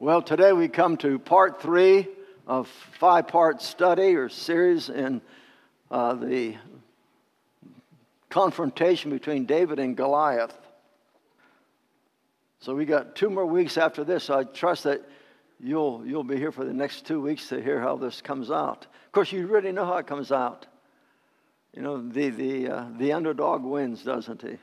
Well, today we come to part three of five part study or series in uh, the confrontation between David and Goliath. So we got two more weeks after this. I trust that you'll, you'll be here for the next two weeks to hear how this comes out. Of course, you already know how it comes out. You know, the, the, uh, the underdog wins, doesn't he?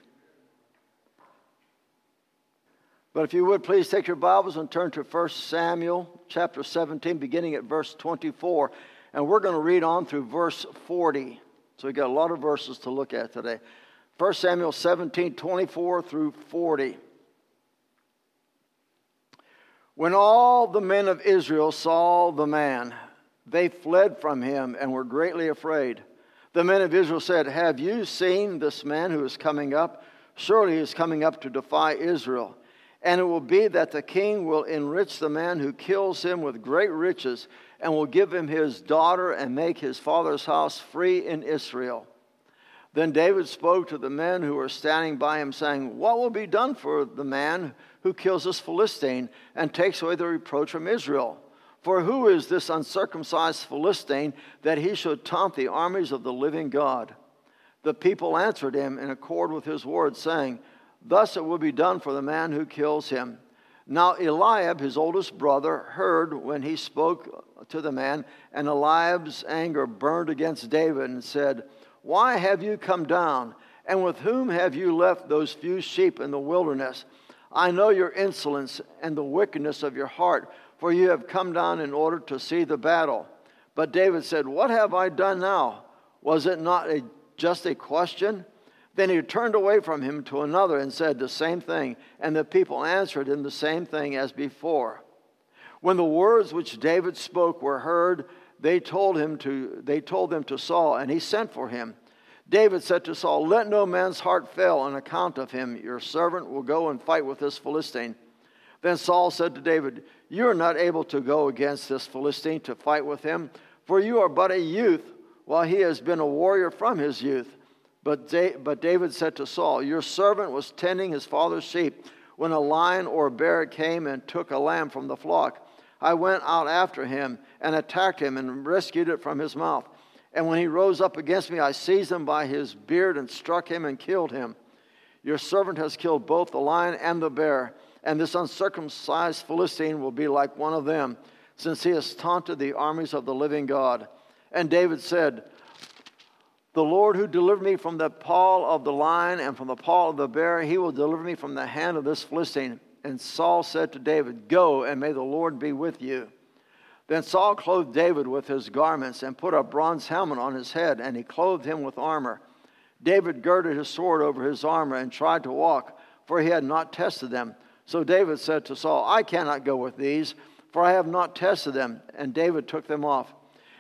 But if you would please take your Bibles and turn to 1 Samuel chapter 17, beginning at verse 24. And we're going to read on through verse 40. So we've got a lot of verses to look at today. 1 Samuel 17, 24 through 40. When all the men of Israel saw the man, they fled from him and were greatly afraid. The men of Israel said, Have you seen this man who is coming up? Surely he is coming up to defy Israel. And it will be that the king will enrich the man who kills him with great riches, and will give him his daughter and make his father's house free in Israel. Then David spoke to the men who were standing by him, saying, What will be done for the man who kills this Philistine and takes away the reproach from Israel? For who is this uncircumcised Philistine that he should taunt the armies of the living God? The people answered him in accord with his words, saying, Thus it will be done for the man who kills him. Now Eliab, his oldest brother, heard when he spoke to the man, and Eliab's anger burned against David and said, Why have you come down? And with whom have you left those few sheep in the wilderness? I know your insolence and the wickedness of your heart, for you have come down in order to see the battle. But David said, What have I done now? Was it not a, just a question? Then he turned away from him to another and said the same thing, and the people answered him the same thing as before. When the words which David spoke were heard, they told him to they told them to Saul, and he sent for him. David said to Saul, Let no man's heart fail on account of him. Your servant will go and fight with this Philistine. Then Saul said to David, You are not able to go against this Philistine to fight with him, for you are but a youth, while he has been a warrior from his youth. But, but David said to Saul, Your servant was tending his father's sheep when a lion or a bear came and took a lamb from the flock. I went out after him and attacked him and rescued it from his mouth. And when he rose up against me, I seized him by his beard and struck him and killed him. Your servant has killed both the lion and the bear, and this uncircumcised Philistine will be like one of them, since he has taunted the armies of the living God. And David said, the Lord who delivered me from the paw of the lion and from the paw of the bear, he will deliver me from the hand of this Philistine. And Saul said to David, Go, and may the Lord be with you. Then Saul clothed David with his garments and put a bronze helmet on his head, and he clothed him with armor. David girded his sword over his armor and tried to walk, for he had not tested them. So David said to Saul, I cannot go with these, for I have not tested them. And David took them off.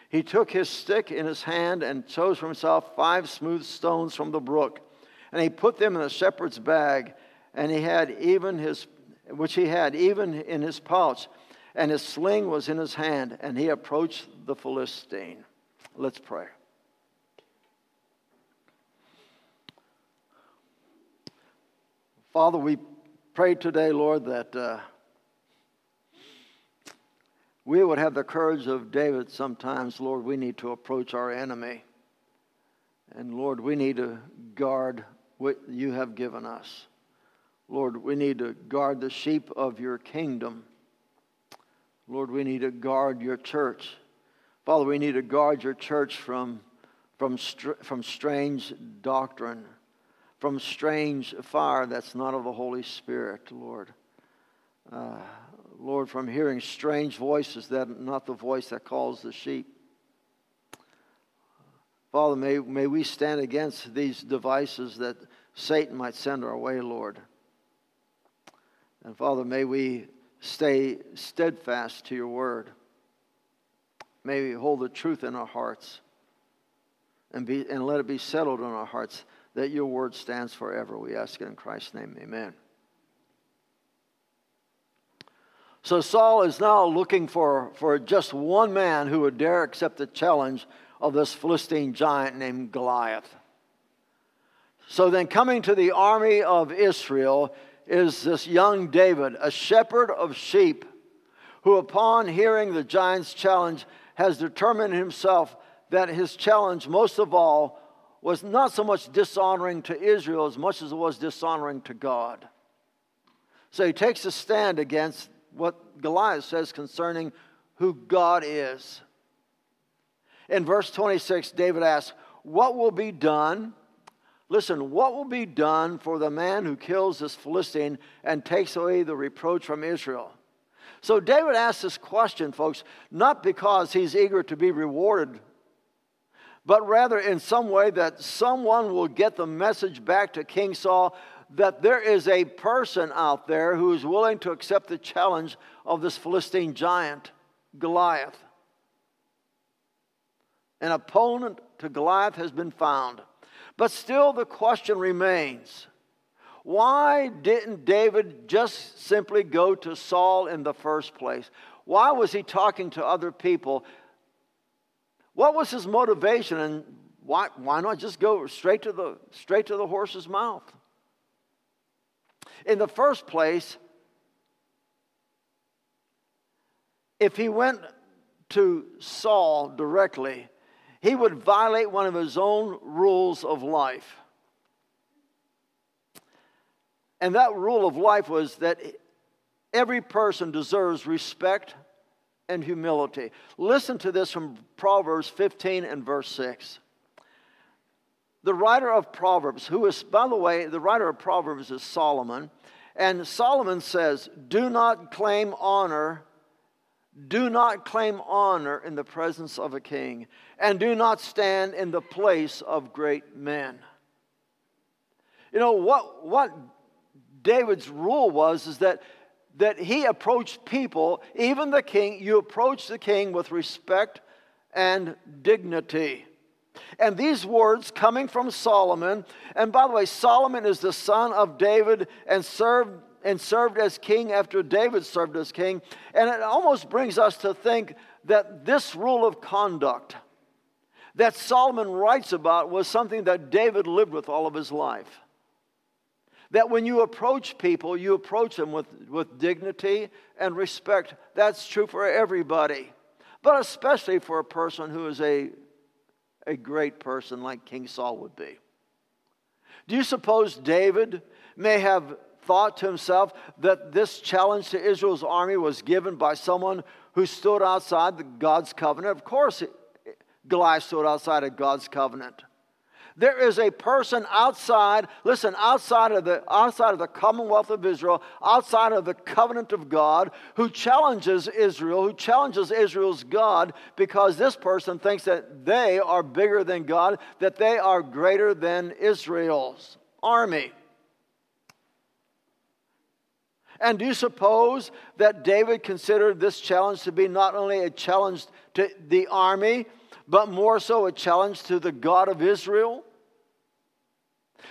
He took his stick in his hand and chose for himself five smooth stones from the brook, and he put them in the shepherd's bag, and he had even his, which he had even in his pouch, and his sling was in his hand, and he approached the Philistine. Let's pray. Father, we pray today, Lord, that. Uh, we would have the courage of David sometimes, Lord, we need to approach our enemy. And Lord, we need to guard what you have given us. Lord, we need to guard the sheep of your kingdom. Lord, we need to guard your church. Father, we need to guard your church from, from, from strange doctrine, from strange fire that's not of the Holy Spirit, Lord. Uh, Lord, from hearing strange voices that not the voice that calls the sheep. Father, may, may we stand against these devices that Satan might send our way, Lord. And Father, may we stay steadfast to your word. May we hold the truth in our hearts and, be, and let it be settled in our hearts that your word stands forever. We ask it in Christ's name. Amen. So Saul is now looking for, for just one man who would dare accept the challenge of this Philistine giant named Goliath. So then, coming to the army of Israel is this young David, a shepherd of sheep, who, upon hearing the giant's challenge, has determined himself that his challenge, most of all, was not so much dishonoring to Israel as much as it was dishonoring to God. So he takes a stand against what Goliath says concerning who God is. In verse 26, David asks, What will be done? Listen, what will be done for the man who kills this Philistine and takes away the reproach from Israel? So David asks this question, folks, not because he's eager to be rewarded, but rather in some way that someone will get the message back to King Saul that there is a person out there who is willing to accept the challenge of this Philistine giant, Goliath. An opponent to Goliath has been found. But still, the question remains why didn't David just simply go to Saul in the first place? Why was he talking to other people? What was his motivation and why, why not just go straight to, the, straight to the horse's mouth? In the first place, if he went to Saul directly, he would violate one of his own rules of life. And that rule of life was that every person deserves respect and humility. Listen to this from Proverbs 15 and verse 6. The writer of Proverbs, who is, by the way, the writer of Proverbs is Solomon, and Solomon says, Do not claim honor do not claim honor in the presence of a king, and do not stand in the place of great men. You know, what, what David's rule was is that, that he approached people, even the king, you approach the king with respect and dignity. And these words coming from Solomon, and by the way, Solomon is the son of David and served and served as king after David served as king. And it almost brings us to think that this rule of conduct that Solomon writes about was something that David lived with all of his life. That when you approach people, you approach them with, with dignity and respect. That's true for everybody, but especially for a person who is a, a great person like King Saul would be. Do you suppose David may have thought to himself that this challenge to Israel's army was given by someone who stood outside God's covenant. Of course, Goliath stood outside of God's covenant. There is a person outside, listen, outside of the outside of the commonwealth of Israel, outside of the covenant of God, who challenges Israel, who challenges Israel's God because this person thinks that they are bigger than God, that they are greater than Israel's army. And do you suppose that David considered this challenge to be not only a challenge to the army, but more so a challenge to the God of Israel?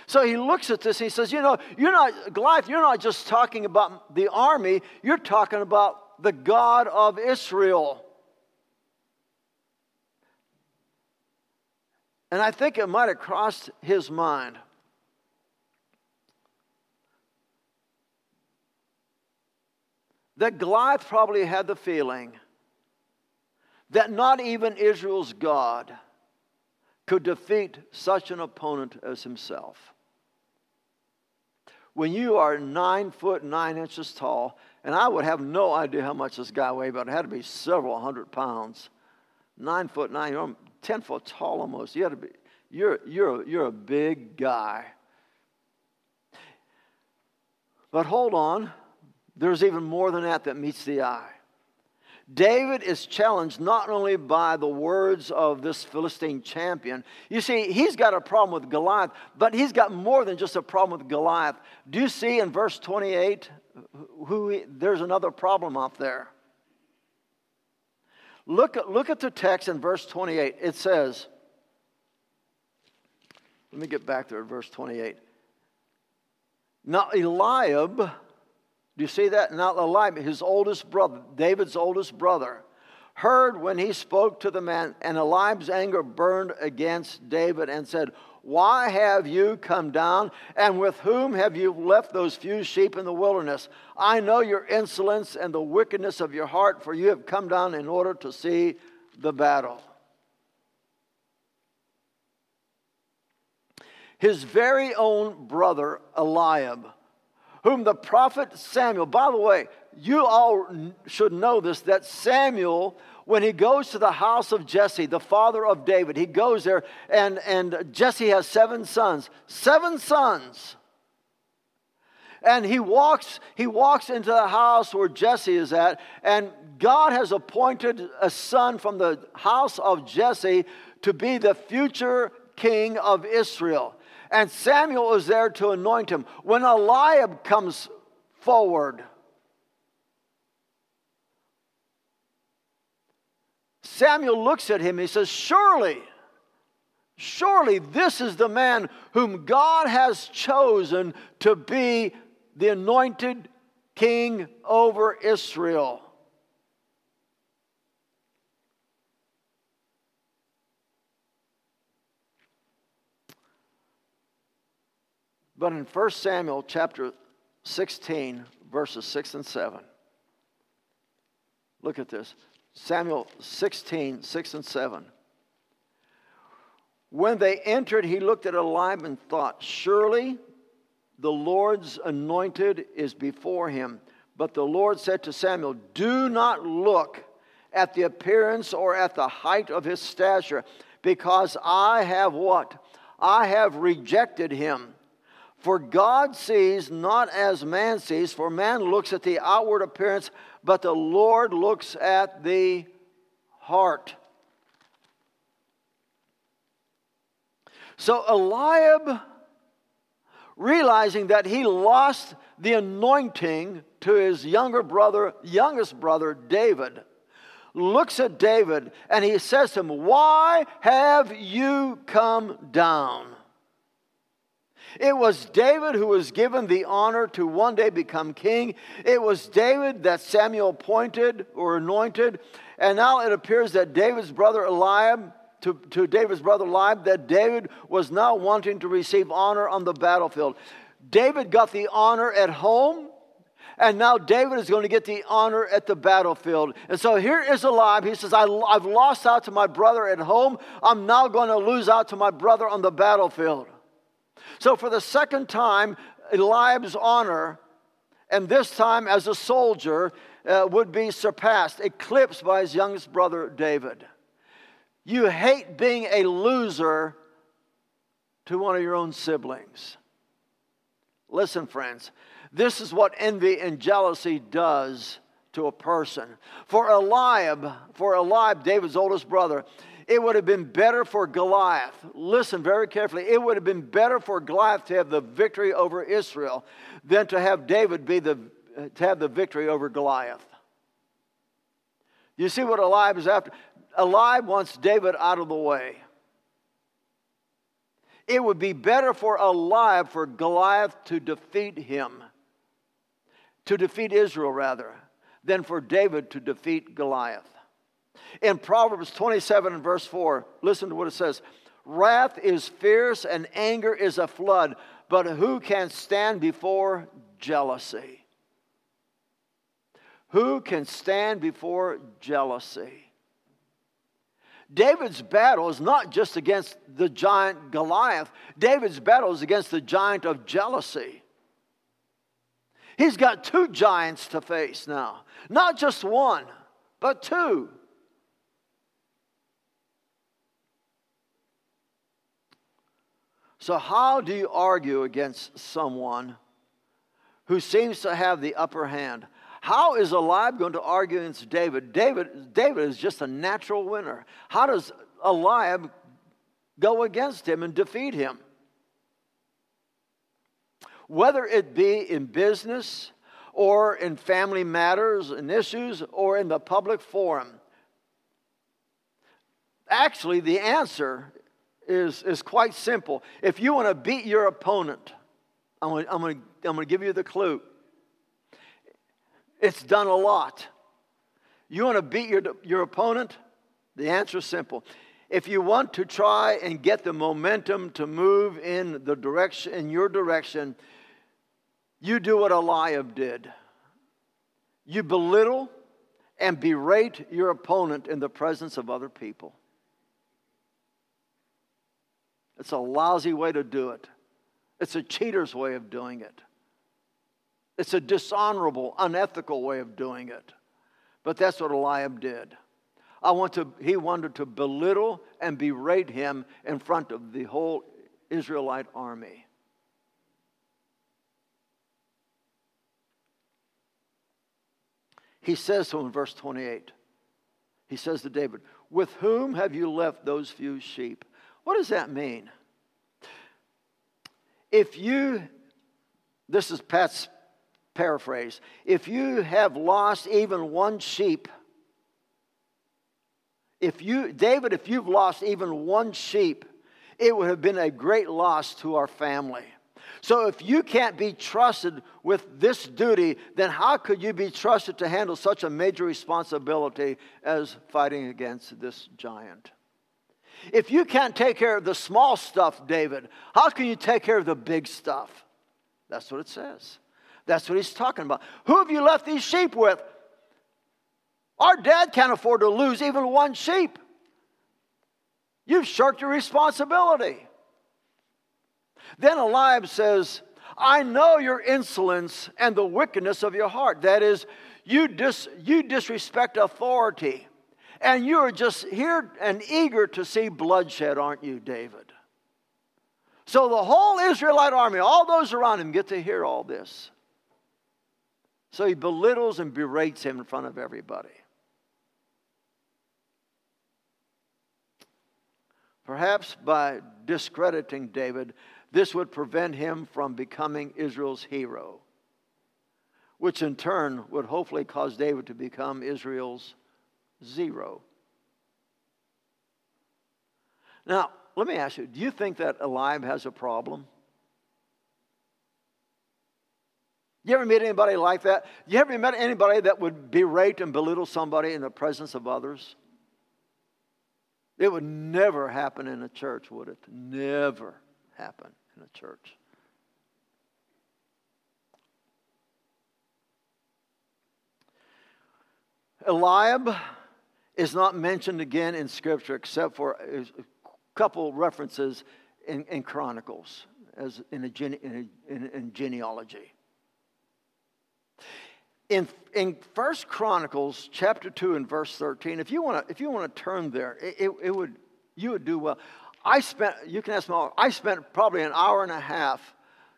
So he looks at this and he says, You know, you're not, Goliath, you're not just talking about the army, you're talking about the God of Israel. And I think it might have crossed his mind. that Goliath probably had the feeling that not even Israel's God could defeat such an opponent as himself. When you are nine foot nine inches tall, and I would have no idea how much this guy weighed, but it had to be several hundred pounds. Nine foot nine, you're ten foot tall almost. You had to be, you're, you're, you're a big guy. But hold on, there's even more than that that meets the eye. David is challenged not only by the words of this Philistine champion. You see, he's got a problem with Goliath, but he's got more than just a problem with Goliath. Do you see in verse 28 who he, there's another problem out there? Look, look at the text in verse 28. It says, let me get back there at verse 28. Now, Eliab do you see that? Now Eliab, his oldest brother, David's oldest brother, heard when he spoke to the man, and Eliab's anger burned against David and said, Why have you come down? And with whom have you left those few sheep in the wilderness? I know your insolence and the wickedness of your heart, for you have come down in order to see the battle. His very own brother, Eliab, whom the prophet Samuel, by the way, you all should know this that Samuel when he goes to the house of Jesse, the father of David, he goes there, and, and Jesse has seven sons. Seven sons. And he walks, he walks into the house where Jesse is at, and God has appointed a son from the house of Jesse to be the future king of Israel. And Samuel is there to anoint him. When Eliab comes forward, Samuel looks at him. He says, Surely, surely this is the man whom God has chosen to be the anointed king over Israel. But in 1 Samuel chapter 16, verses 6 and 7, look at this. Samuel 16, 6 and 7. When they entered, he looked at Eliab and thought, Surely the Lord's anointed is before him. But the Lord said to Samuel, Do not look at the appearance or at the height of his stature, because I have what? I have rejected him. For God sees not as man sees, for man looks at the outward appearance, but the Lord looks at the heart. So Eliab, realizing that he lost the anointing to his younger brother, youngest brother, David, looks at David and he says to him, Why have you come down? It was David who was given the honor to one day become king. It was David that Samuel appointed or anointed. And now it appears that David's brother Eliab, to, to David's brother Eliab, that David was now wanting to receive honor on the battlefield. David got the honor at home, and now David is going to get the honor at the battlefield. And so here is Eliab. He says, I, have lost out to my brother at home. I'm now going to lose out to my brother on the battlefield. So, for the second time, Eliab's honor, and this time as a soldier, uh, would be surpassed, eclipsed by his youngest brother, David. You hate being a loser to one of your own siblings. Listen, friends, this is what envy and jealousy does to a person. For Eliab, for Eliab, David's oldest brother, it would have been better for Goliath. Listen very carefully. It would have been better for Goliath to have the victory over Israel than to have David be the to have the victory over Goliath. You see what Eliab is after? Eliab wants David out of the way. It would be better for Eliab for Goliath to defeat him, to defeat Israel rather, than for David to defeat Goliath. In Proverbs 27 and verse 4, listen to what it says Wrath is fierce and anger is a flood, but who can stand before jealousy? Who can stand before jealousy? David's battle is not just against the giant Goliath, David's battle is against the giant of jealousy. He's got two giants to face now, not just one, but two. So, how do you argue against someone who seems to have the upper hand? How is Eliab going to argue against David? David, David is just a natural winner. How does Eliab go against him and defeat him? Whether it be in business or in family matters and issues or in the public forum, actually, the answer is, is quite simple. If you want to beat your opponent, I'm going, to, I'm, going I'm going to give you the clue. It's done a lot. You want to beat your, your opponent? The answer is simple. if you want to try and get the momentum to move in the direction in your direction, you do what Eliab did. You belittle and berate your opponent in the presence of other people. It's a lousy way to do it. It's a cheater's way of doing it. It's a dishonorable, unethical way of doing it. But that's what Eliab did. I want to, he wanted to belittle and berate him in front of the whole Israelite army. He says him in verse 28, he says to David, With whom have you left those few sheep? What does that mean? If you, this is Pat's paraphrase, if you have lost even one sheep, if you, David, if you've lost even one sheep, it would have been a great loss to our family. So if you can't be trusted with this duty, then how could you be trusted to handle such a major responsibility as fighting against this giant? If you can't take care of the small stuff, David, how can you take care of the big stuff? That's what it says. That's what he's talking about. Who have you left these sheep with? Our dad can't afford to lose even one sheep. You've shirked your responsibility. Then Eliab says, I know your insolence and the wickedness of your heart. That is, you, dis, you disrespect authority. And you are just here and eager to see bloodshed, aren't you, David? So the whole Israelite army, all those around him, get to hear all this. So he belittles and berates him in front of everybody. Perhaps by discrediting David, this would prevent him from becoming Israel's hero, which in turn would hopefully cause David to become Israel's zero. Now, let me ask you do you think that Eliab has a problem? You ever meet anybody like that? You ever met anybody that would berate and belittle somebody in the presence of others? It would never happen in a church, would it? Never happen in a church. Eliab is not mentioned again in Scripture except for a couple references in, in Chronicles, as in, a in, a, in, genealogy. In, in First Chronicles chapter 2 and verse 13, if you want to if you want to turn there, it, it, it, would you would do well. I spent you can ask me I spent probably an hour and a half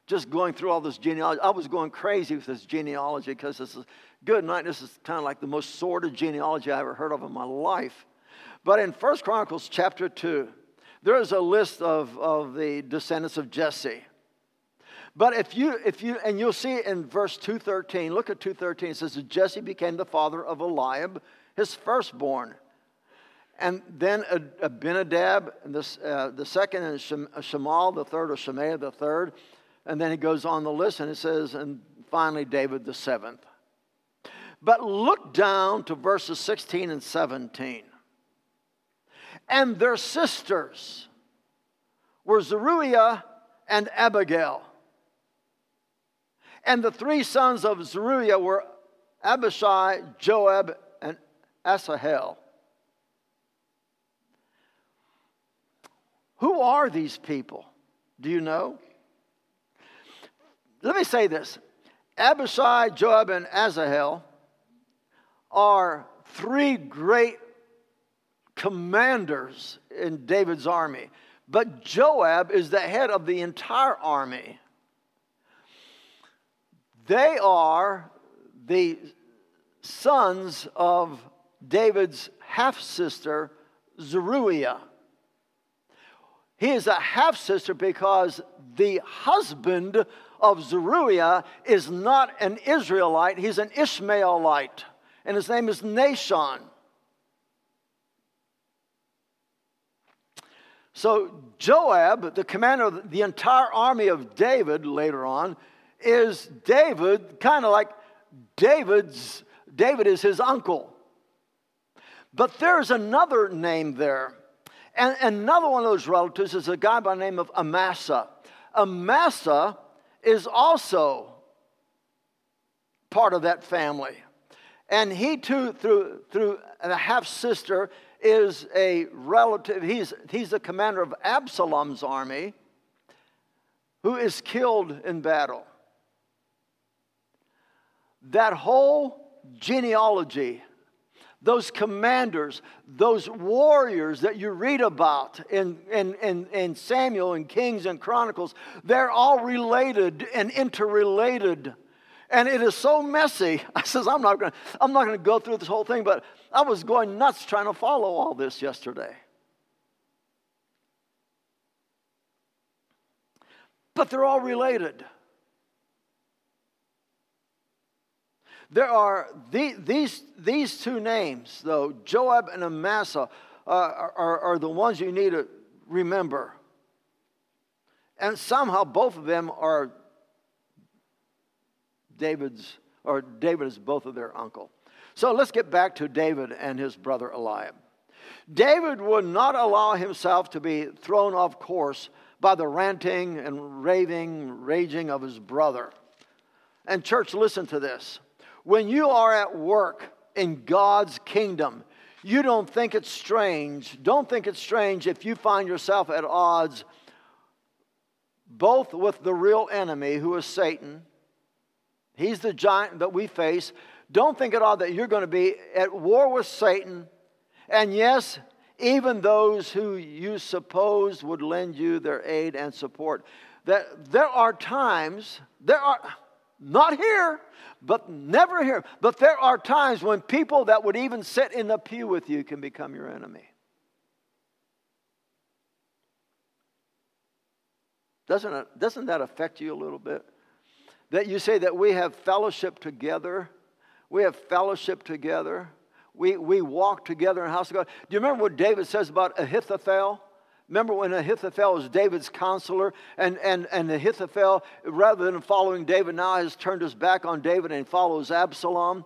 just going through all this genealogy. I was going crazy with this genealogy because this is good night. This is kind of like the most sordid genealogy I ever heard of in my life. But in First Chronicles chapter 2, there is a list of, of the descendants of Jesse. But if you, if you, and you'll see in verse 213, look at 213, it says that Jesse became the father of Eliab, his firstborn. And then Abinadab, this, uh, the second, and Shemal, the third, or Shemaiah, the third. And then he goes on the list and it says, and finally David, the seventh. But look down to verses 16 and 17. And their sisters were Zeruiah and Abigail. And the three sons of Zeruiah were Abishai, Joab, and Asahel. Who are these people? Do you know? Let me say this Abishai, Joab, and Asahel are three great commanders in David's army, but Joab is the head of the entire army. They are the sons of David's half sister, Zeruiah. He is a half sister because the husband of Zeruiah is not an Israelite, he's an Ishmaelite, and his name is Nahshon. So, Joab, the commander of the entire army of David later on, is David, kind of like David's, David is his uncle. But there's another name there, And another one of those relatives is a guy by the name of Amasa. Amasa is also part of that family. And he too, through, through a half sister, is a relative. He's, he's the commander of Absalom's army who is killed in battle. That whole genealogy, those commanders, those warriors that you read about in, in, in, in Samuel and Kings and Chronicles, they're all related and interrelated. And it is so messy. I says, I'm not to I'm not to go through this whole thing, but I was going nuts trying to follow all this yesterday. But they're all related. There are the, these, these two names, though, Joab and Amasa, uh, are, are the ones you need to remember. And somehow both of them are David's, or David is both of their uncle. So let's get back to David and his brother Eliab. David would not allow himself to be thrown off course by the ranting and raving, raging of his brother. And, church, listen to this. When you are at work in God's kingdom, you don't think it's strange. Don't think it's strange if you find yourself at odds both with the real enemy, who is Satan. He's the giant that we face. Don't think at all that you're going to be at war with Satan. And yes, even those who you suppose would lend you their aid and support. That there are times, there are not here, but never here. But there are times when people that would even sit in the pew with you can become your enemy. Doesn't, it, doesn't that affect you a little bit? That you say that we have fellowship together. We have fellowship together. We, we walk together in the house of God. Do you remember what David says about Ahithophel? Remember when Ahithophel was David's counselor, and, and, and Ahithophel, rather than following David, now has turned his back on David and follows Absalom.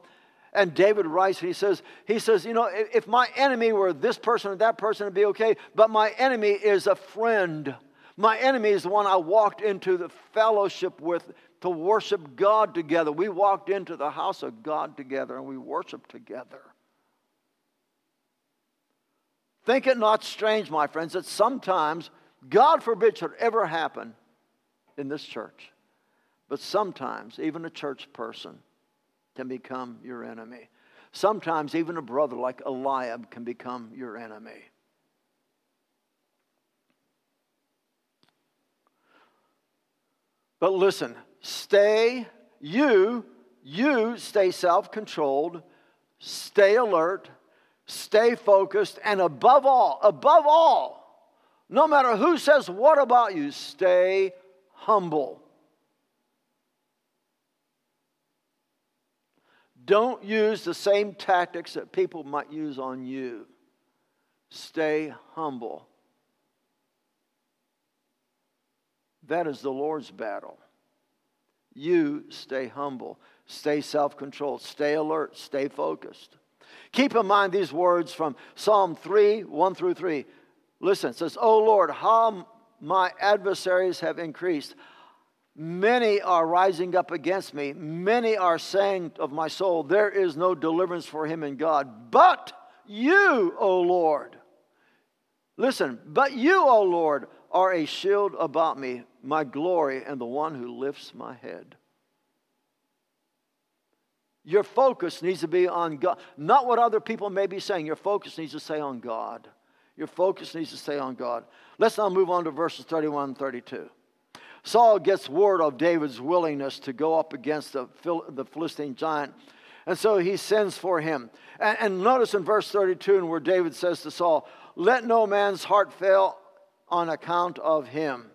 And David writes, and he says, he says, you know, if my enemy were this person or that person, it'd be okay. But my enemy is a friend. My enemy is the one I walked into the fellowship with to worship God together. We walked into the house of God together and we worshiped together. Think it not strange, my friends, that sometimes, God forbid, should ever happen in this church. But sometimes, even a church person can become your enemy. Sometimes, even a brother like Eliab can become your enemy. But listen, stay, you, you stay self controlled, stay alert, stay focused, and above all, above all, no matter who says what about you, stay humble. Don't use the same tactics that people might use on you. Stay humble. That is the Lord's battle. You stay humble, stay self controlled, stay alert, stay focused. Keep in mind these words from Psalm 3 1 through 3. Listen, it says, Oh Lord, how my adversaries have increased. Many are rising up against me. Many are saying of my soul, There is no deliverance for him in God. But you, O Lord, listen, but you, O Lord, are a shield about me, my glory, and the one who lifts my head. Your focus needs to be on God, not what other people may be saying. Your focus needs to stay on God. Your focus needs to stay on God. Let's now move on to verses 31 and 32. Saul gets word of David's willingness to go up against the, the Philistine giant, and so he sends for him. And, and notice in verse 32 and where David says to Saul, Let no man's heart fail on account of him.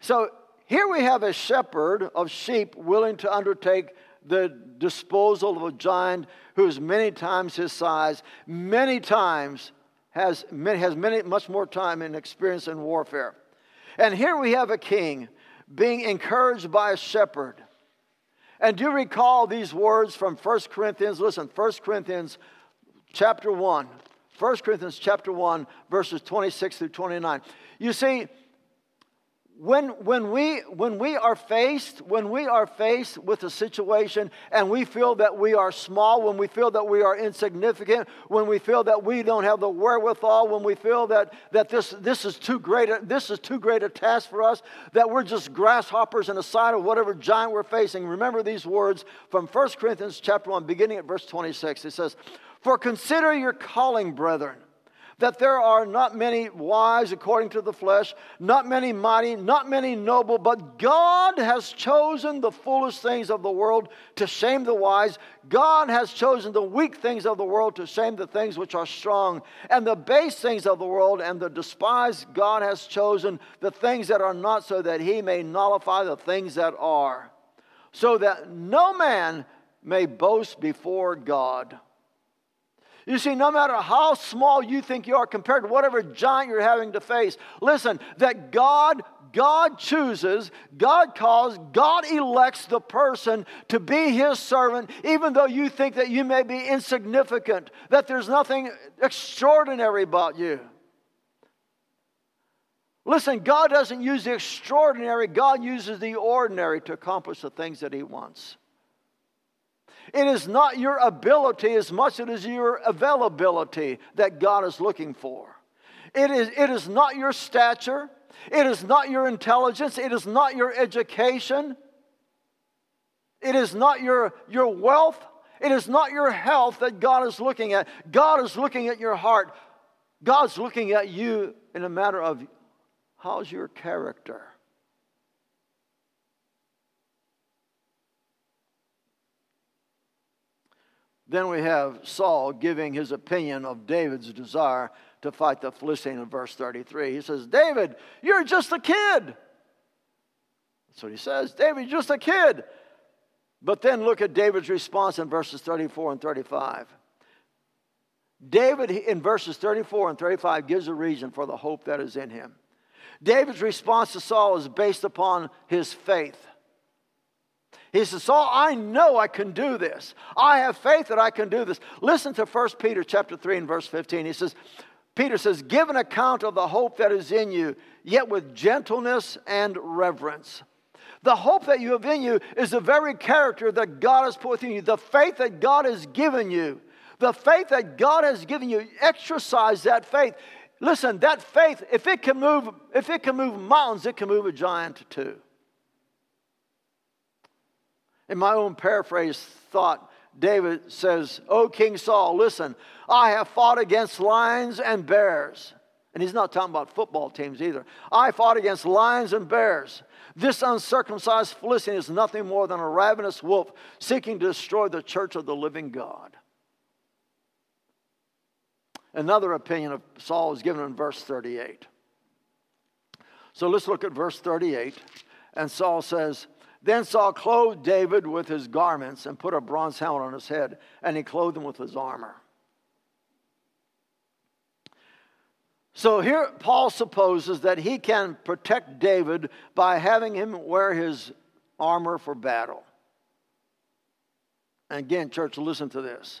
So here we have a shepherd of sheep willing to undertake the disposal of a giant who is many times his size, many times has, many, has many, much more time and experience in warfare. And here we have a king being encouraged by a shepherd. And do you recall these words from 1 Corinthians? Listen, 1 Corinthians chapter 1, 1 Corinthians chapter 1, verses 26 through 29. You see, when, when, we, when we are faced when we are faced with a situation and we feel that we are small when we feel that we are insignificant when we feel that we don't have the wherewithal when we feel that, that this, this, is too great a, this is too great a task for us that we're just grasshoppers in the side of whatever giant we're facing. Remember these words from 1 corinthians chapter 1 beginning at verse 26 it says for consider your calling brethren that there are not many wise according to the flesh, not many mighty, not many noble, but God has chosen the foolish things of the world to shame the wise. God has chosen the weak things of the world to shame the things which are strong, and the base things of the world and the despised. God has chosen the things that are not, so that he may nullify the things that are, so that no man may boast before God. You see, no matter how small you think you are compared to whatever giant you're having to face, listen, that God, God chooses, God calls, God elects the person to be his servant, even though you think that you may be insignificant, that there's nothing extraordinary about you. Listen, God doesn't use the extraordinary, God uses the ordinary to accomplish the things that he wants. It is not your ability as much as it is your availability that God is looking for. It is, it is not your stature. It is not your intelligence. It is not your education. It is not your, your wealth. It is not your health that God is looking at. God is looking at your heart. God's looking at you in a matter of how's your character? Then we have Saul giving his opinion of David's desire to fight the Philistine in verse 33. He says, David, you're just a kid. That's what he says. David, you're just a kid. But then look at David's response in verses 34 and 35. David, in verses 34 and 35, gives a reason for the hope that is in him. David's response to Saul is based upon his faith. He says, Saul, I know I can do this. I have faith that I can do this. Listen to 1 Peter chapter 3 and verse 15. He says, Peter says, Give an account of the hope that is in you, yet with gentleness and reverence. The hope that you have in you is the very character that God has put within you, the faith that God has given you. The faith that God has given you, exercise that faith. Listen, that faith, if it can move, if it can move mountains, it can move a giant too. In my own paraphrase thought, David says, O King Saul, listen, I have fought against lions and bears. And he's not talking about football teams either. I fought against lions and bears. This uncircumcised Philistine is nothing more than a ravenous wolf seeking to destroy the church of the living God. Another opinion of Saul is given in verse 38. So let's look at verse 38. And Saul says, then Saul clothed David with his garments and put a bronze helmet on his head, and he clothed him with his armor. So here, Paul supposes that he can protect David by having him wear his armor for battle. And again, church, listen to this.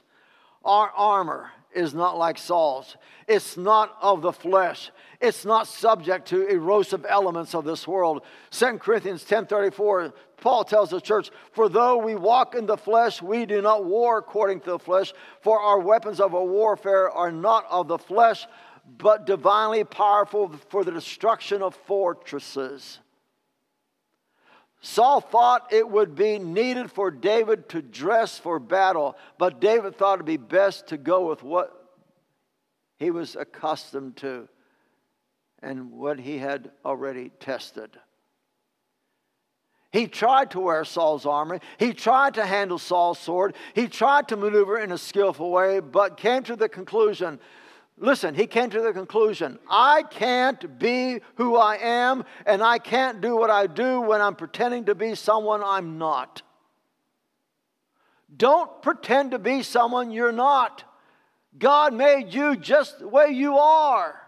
Our armor is not like Saul's. It's not of the flesh. It's not subject to erosive elements of this world. 2 Corinthians 10:34, Paul tells the church, "For though we walk in the flesh, we do not war according to the flesh, for our weapons of our warfare are not of the flesh, but divinely powerful for the destruction of fortresses." Saul thought it would be needed for David to dress for battle, but David thought it'd be best to go with what he was accustomed to and what he had already tested. He tried to wear Saul's armor. He tried to handle Saul's sword. He tried to maneuver in a skillful way, but came to the conclusion Listen, he came to the conclusion I can't be who I am, and I can't do what I do when I'm pretending to be someone I'm not. Don't pretend to be someone you're not. God made you just the way you are.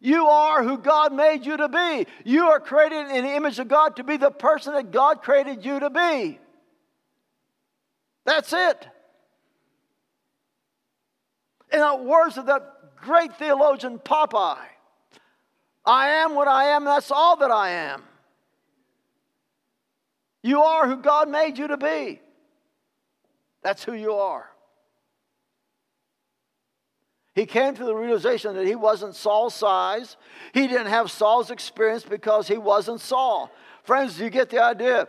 You are who God made you to be. You are created in the image of God to be the person that God created you to be. That's it. In the words of that great theologian Popeye, I am what I am, that's all that I am. You are who God made you to be. That's who you are. He came to the realization that he wasn't Saul's size. He didn't have Saul's experience because he wasn't Saul. Friends, you get the idea?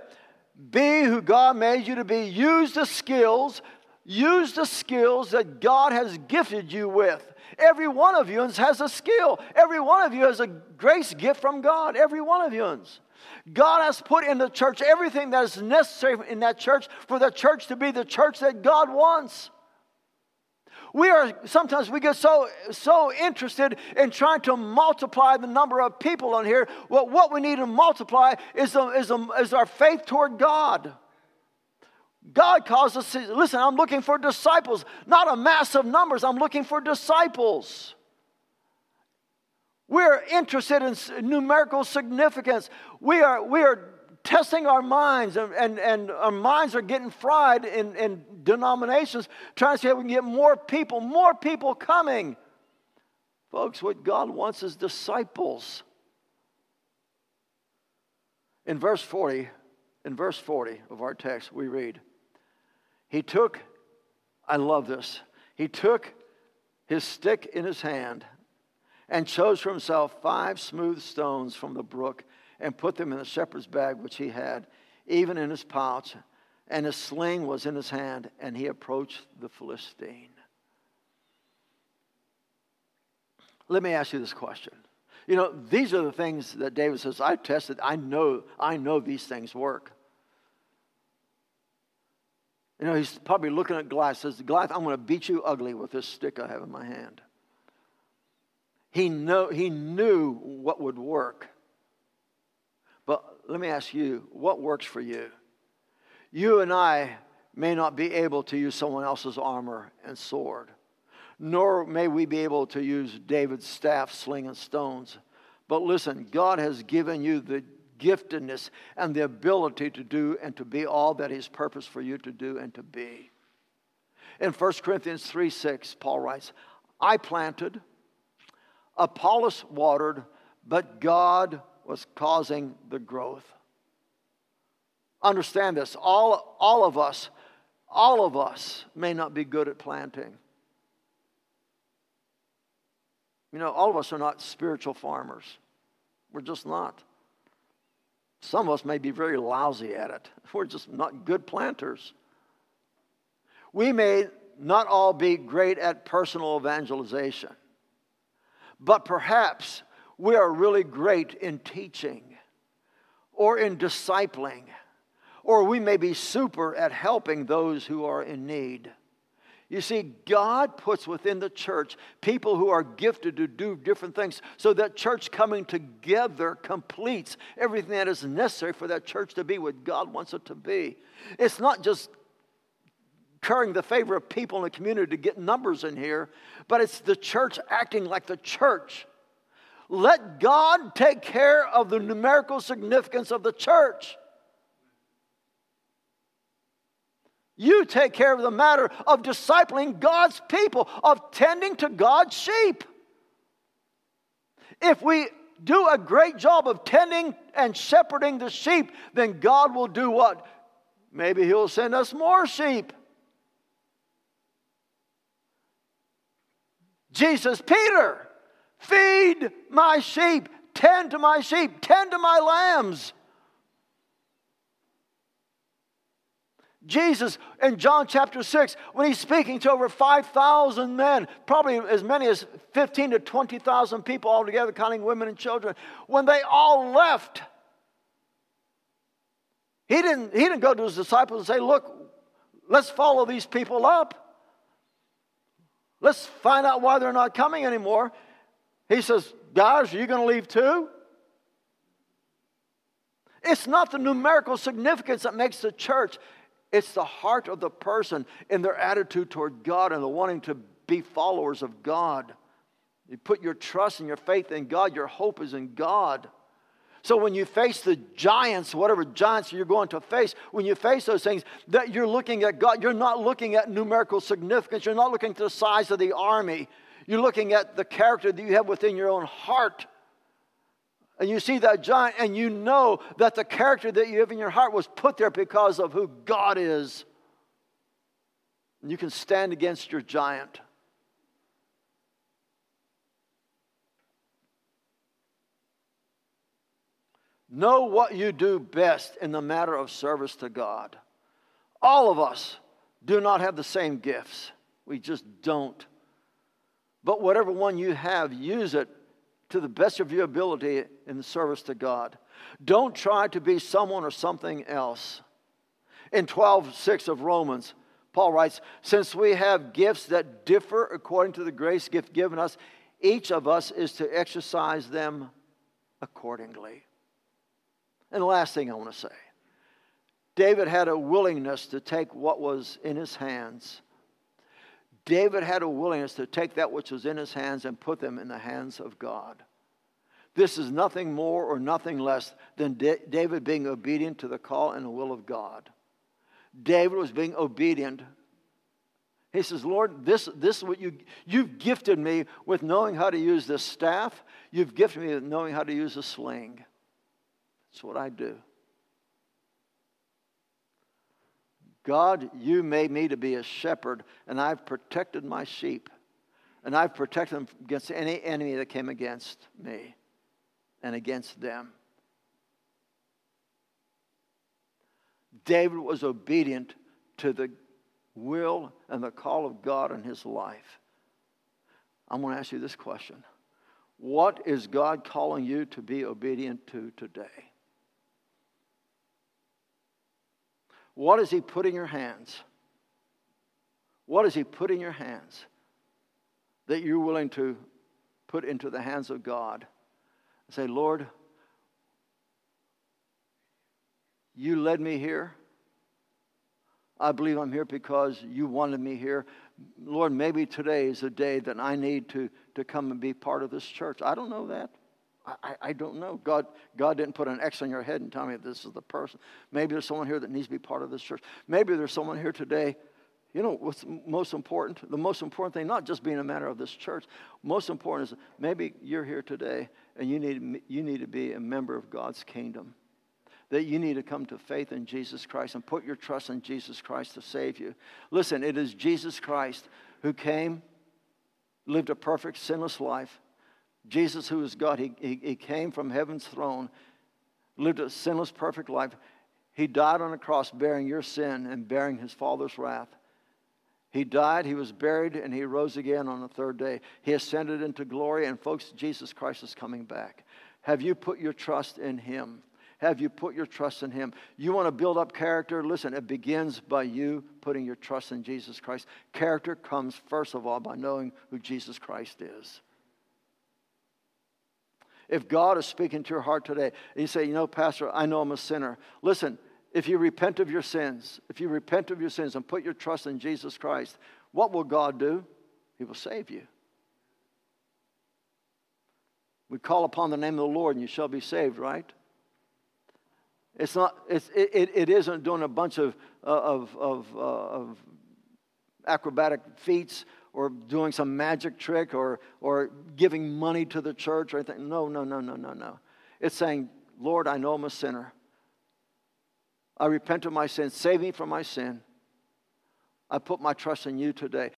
Be who God made you to be. Use the skills, use the skills that God has gifted you with. Every one of you has a skill. Every one of you has a grace gift from God. Every one of you. God has put in the church everything that is necessary in that church for the church to be the church that God wants. We are sometimes we get so so interested in trying to multiply the number of people on here. Well, what we need to multiply is, the, is, is our faith toward God. God calls us, listen, I'm looking for disciples, not a mass of numbers, I'm looking for disciples. We're interested in numerical significance. We are, we are testing our minds, and, and, and our minds are getting fried in, in denominations, trying to see how we can get more people, more people coming. Folks, what God wants is disciples. In verse 40, in verse 40 of our text, we read, He took, I love this, He took his stick in his hand and chose for himself five smooth stones from the brook and put them in the shepherd's bag which he had, even in his pouch. And his sling was in his hand, and he approached the Philistine. Let me ask you this question. You know, these are the things that David says, I tested, I know, I know these things work. You know, he's probably looking at Goliath, says, Goliath, I'm going to beat you ugly with this stick I have in my hand. He, know, he knew what would work. Let me ask you, what works for you? You and I may not be able to use someone else's armor and sword, nor may we be able to use David's staff, sling, and stones. But listen, God has given you the giftedness and the ability to do and to be all that He's purposed for you to do and to be. In 1 Corinthians 3 6, Paul writes, I planted, Apollos watered, but God was causing the growth. Understand this all, all of us, all of us may not be good at planting. You know, all of us are not spiritual farmers. We're just not. Some of us may be very lousy at it. We're just not good planters. We may not all be great at personal evangelization, but perhaps we are really great in teaching or in discipling, or we may be super at helping those who are in need. You see, God puts within the church people who are gifted to do different things so that church coming together completes everything that is necessary for that church to be what God wants it to be. It's not just currying the favor of people in the community to get numbers in here, but it's the church acting like the church let God take care of the numerical significance of the church. You take care of the matter of discipling God's people, of tending to God's sheep. If we do a great job of tending and shepherding the sheep, then God will do what? Maybe He'll send us more sheep. Jesus, Peter, Feed my sheep, tend to my sheep, tend to my lambs. Jesus in John chapter 6, when he's speaking to over 5,000 men, probably as many as 15 to 20,000 people altogether, counting women and children, when they all left, he didn't, he didn't go to his disciples and say, Look, let's follow these people up. Let's find out why they're not coming anymore. He says, Guys, are you going to leave too? It's not the numerical significance that makes the church, it's the heart of the person in their attitude toward God and the wanting to be followers of God. You put your trust and your faith in God, your hope is in God. So when you face the giants, whatever giants you're going to face, when you face those things, that you're looking at God, you're not looking at numerical significance. You're not looking at the size of the army. You're looking at the character that you have within your own heart. And you see that giant, and you know that the character that you have in your heart was put there because of who God is. And you can stand against your giant. Know what you do best in the matter of service to God. All of us do not have the same gifts. We just don't. But whatever one you have, use it to the best of your ability in service to God. Don't try to be someone or something else. In 12 6 of Romans, Paul writes, Since we have gifts that differ according to the grace gift given us, each of us is to exercise them accordingly. And the last thing I want to say David had a willingness to take what was in his hands. David had a willingness to take that which was in his hands and put them in the hands of God. This is nothing more or nothing less than David being obedient to the call and the will of God. David was being obedient. He says, Lord, this, this is what you, you've gifted me with knowing how to use this staff. You've gifted me with knowing how to use a sling. That's what I do. God, you made me to be a shepherd, and I've protected my sheep, and I've protected them against any enemy that came against me and against them. David was obedient to the will and the call of God in his life. I'm going to ask you this question What is God calling you to be obedient to today? What does He put in your hands? What does He put in your hands that you're willing to put into the hands of God? And Say, Lord, you led me here. I believe I'm here because you wanted me here. Lord, maybe today is a day that I need to, to come and be part of this church. I don't know that. I, I don't know. God, God didn't put an X on your head and tell me this is the person. Maybe there's someone here that needs to be part of this church. Maybe there's someone here today. You know what's most important? The most important thing, not just being a matter of this church, most important is maybe you're here today and you need, you need to be a member of God's kingdom. That you need to come to faith in Jesus Christ and put your trust in Jesus Christ to save you. Listen, it is Jesus Christ who came, lived a perfect, sinless life Jesus, who is God, he, he, he came from heaven's throne, lived a sinless, perfect life. He died on a cross bearing your sin and bearing his Father's wrath. He died, he was buried, and he rose again on the third day. He ascended into glory, and folks, Jesus Christ is coming back. Have you put your trust in him? Have you put your trust in him? You want to build up character? Listen, it begins by you putting your trust in Jesus Christ. Character comes, first of all, by knowing who Jesus Christ is. If God is speaking to your heart today, and you say, you know, Pastor, I know I'm a sinner. Listen, if you repent of your sins, if you repent of your sins and put your trust in Jesus Christ, what will God do? He will save you. We call upon the name of the Lord and you shall be saved, right? It's not, it's, it, it isn't doing a bunch of, uh, of, of, uh, of acrobatic feats or doing some magic trick or, or giving money to the church or anything. No, no, no, no, no, no. It's saying, Lord, I know I'm a sinner. I repent of my sin. Save me from my sin. I put my trust in you today.